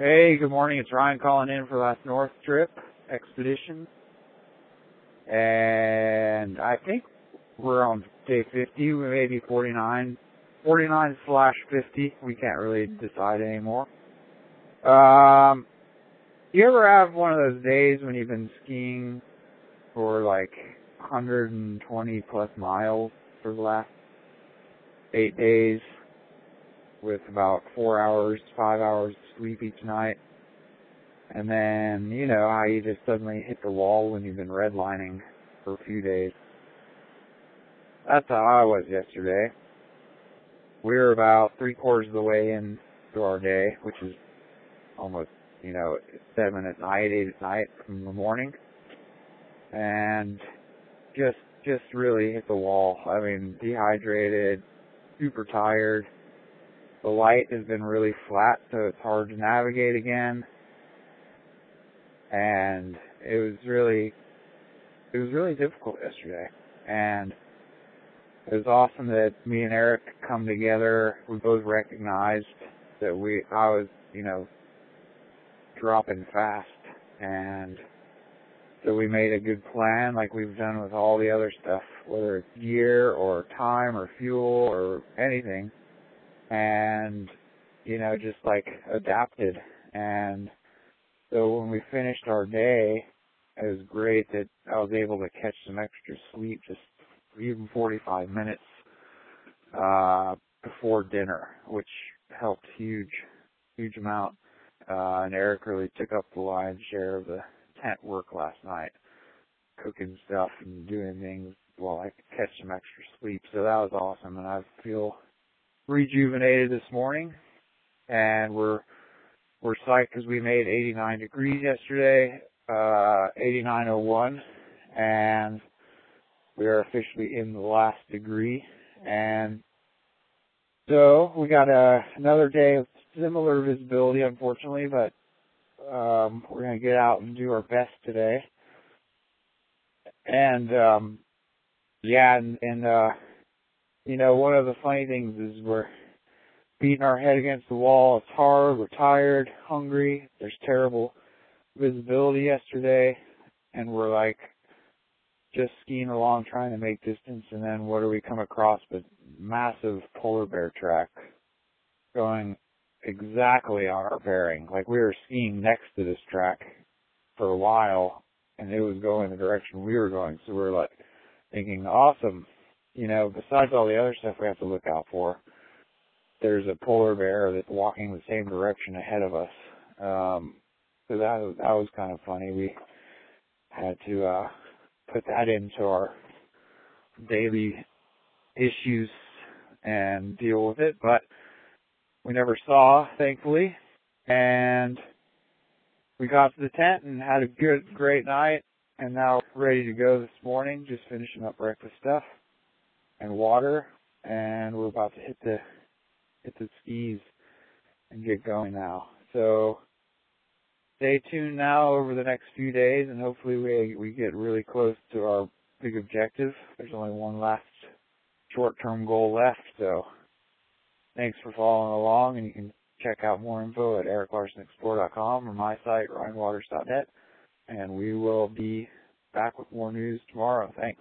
Hey, good morning. It's Ryan calling in for the last North trip expedition. And I think we're on day 50, maybe 49, 49 slash 50. We can't really decide anymore. Um, you ever have one of those days when you've been skiing for like 120 plus miles for the last eight days with about four hours, five hours sleep each night. And then, you know, how you just suddenly hit the wall when you've been redlining for a few days. That's how I was yesterday. We were about three quarters of the way into our day, which is almost, you know, seven at night, eight at night from the morning. And just, just really hit the wall. I mean, dehydrated, super tired the light has been really flat, so it's hard to navigate again. And it was really, it was really difficult yesterday. And it was awesome that me and Eric come together. We both recognized that we, I was, you know, dropping fast. And so we made a good plan like we've done with all the other stuff, whether it's gear or time or fuel or anything and you know just like adapted. And so when we finished our day it was great that I was able to catch some extra sleep just even 45 minutes uh before dinner which helped huge huge amount. Uh and Eric really took up the lion's share of the tent work last night cooking stuff and doing things while I could catch some extra sleep. So that was awesome and I feel rejuvenated this morning, and we're we're psyched because we made 89 degrees yesterday, uh, 89.01, and we are officially in the last degree. And so we got a, another day of similar visibility, unfortunately, but um, we're going to get out and do our best today. And um, yeah, and, and uh, you know, one of the funny things is we're beating our head against the wall. It's hard. We're tired, hungry. There's terrible visibility yesterday, and we're like just skiing along trying to make distance. And then what do we come across? But massive polar bear track going exactly on our bearing. Like we were skiing next to this track for a while, and it was going the direction we were going. So we we're like thinking, awesome you know, besides all the other stuff we have to look out for, there's a polar bear that's walking the same direction ahead of us. Um, so that that was kind of funny. We had to uh, put that into our daily issues and deal with it, but we never saw, thankfully, and we got to the tent and had a good, great night, and now ready to go this morning, just finishing up breakfast stuff and water, and we're about to hit the hit the skis and get going now. So stay tuned now over the next few days, and hopefully we we get really close to our big objective. There's only one last short-term goal left, so thanks for following along, and you can check out more info at ericlarsenexplore.com or my site ryanwaters.net, and we will be back with more news tomorrow. Thanks.